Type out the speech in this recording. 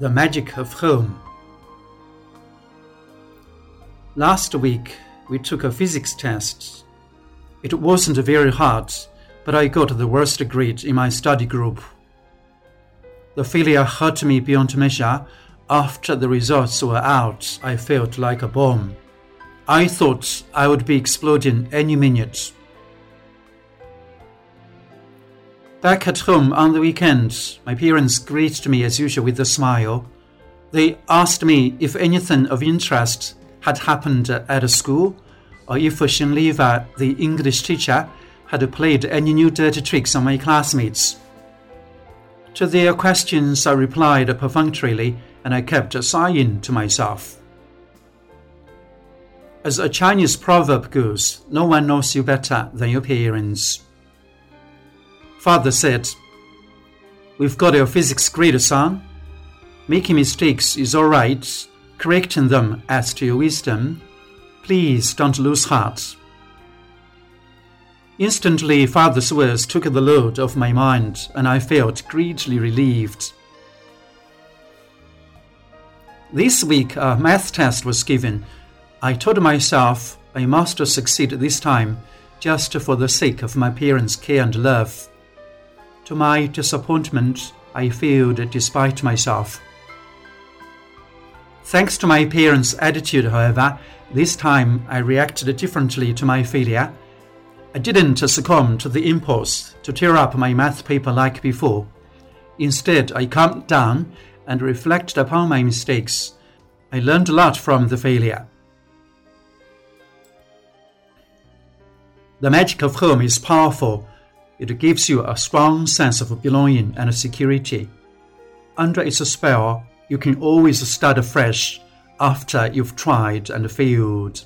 The Magic of Home. Last week, we took a physics test. It wasn't very hard, but I got the worst grade in my study group. The failure hurt me beyond measure. After the results were out, I felt like a bomb. I thought I would be exploding any minute. Back at home on the weekend, my parents greeted me as usual with a smile. They asked me if anything of interest had happened at school, or if Shinliva, the English teacher, had played any new dirty tricks on my classmates. To their questions, I replied perfunctorily, and I kept sighing to myself. As a Chinese proverb goes, no one knows you better than your parents. Father said, We've got your physics grade, son. Making mistakes is all right, correcting them adds to your wisdom. Please don't lose heart. Instantly, Father's words took the load off my mind, and I felt greatly relieved. This week, a math test was given. I told myself I must succeed this time, just for the sake of my parents' care and love. To my disappointment, I failed despite myself. Thanks to my parents' attitude, however, this time I reacted differently to my failure. I didn't succumb to the impulse to tear up my math paper like before. Instead, I calmed down and reflected upon my mistakes. I learned a lot from the failure. The magic of home is powerful it gives you a strong sense of belonging and security. Under its spell, you can always start afresh after you've tried and failed.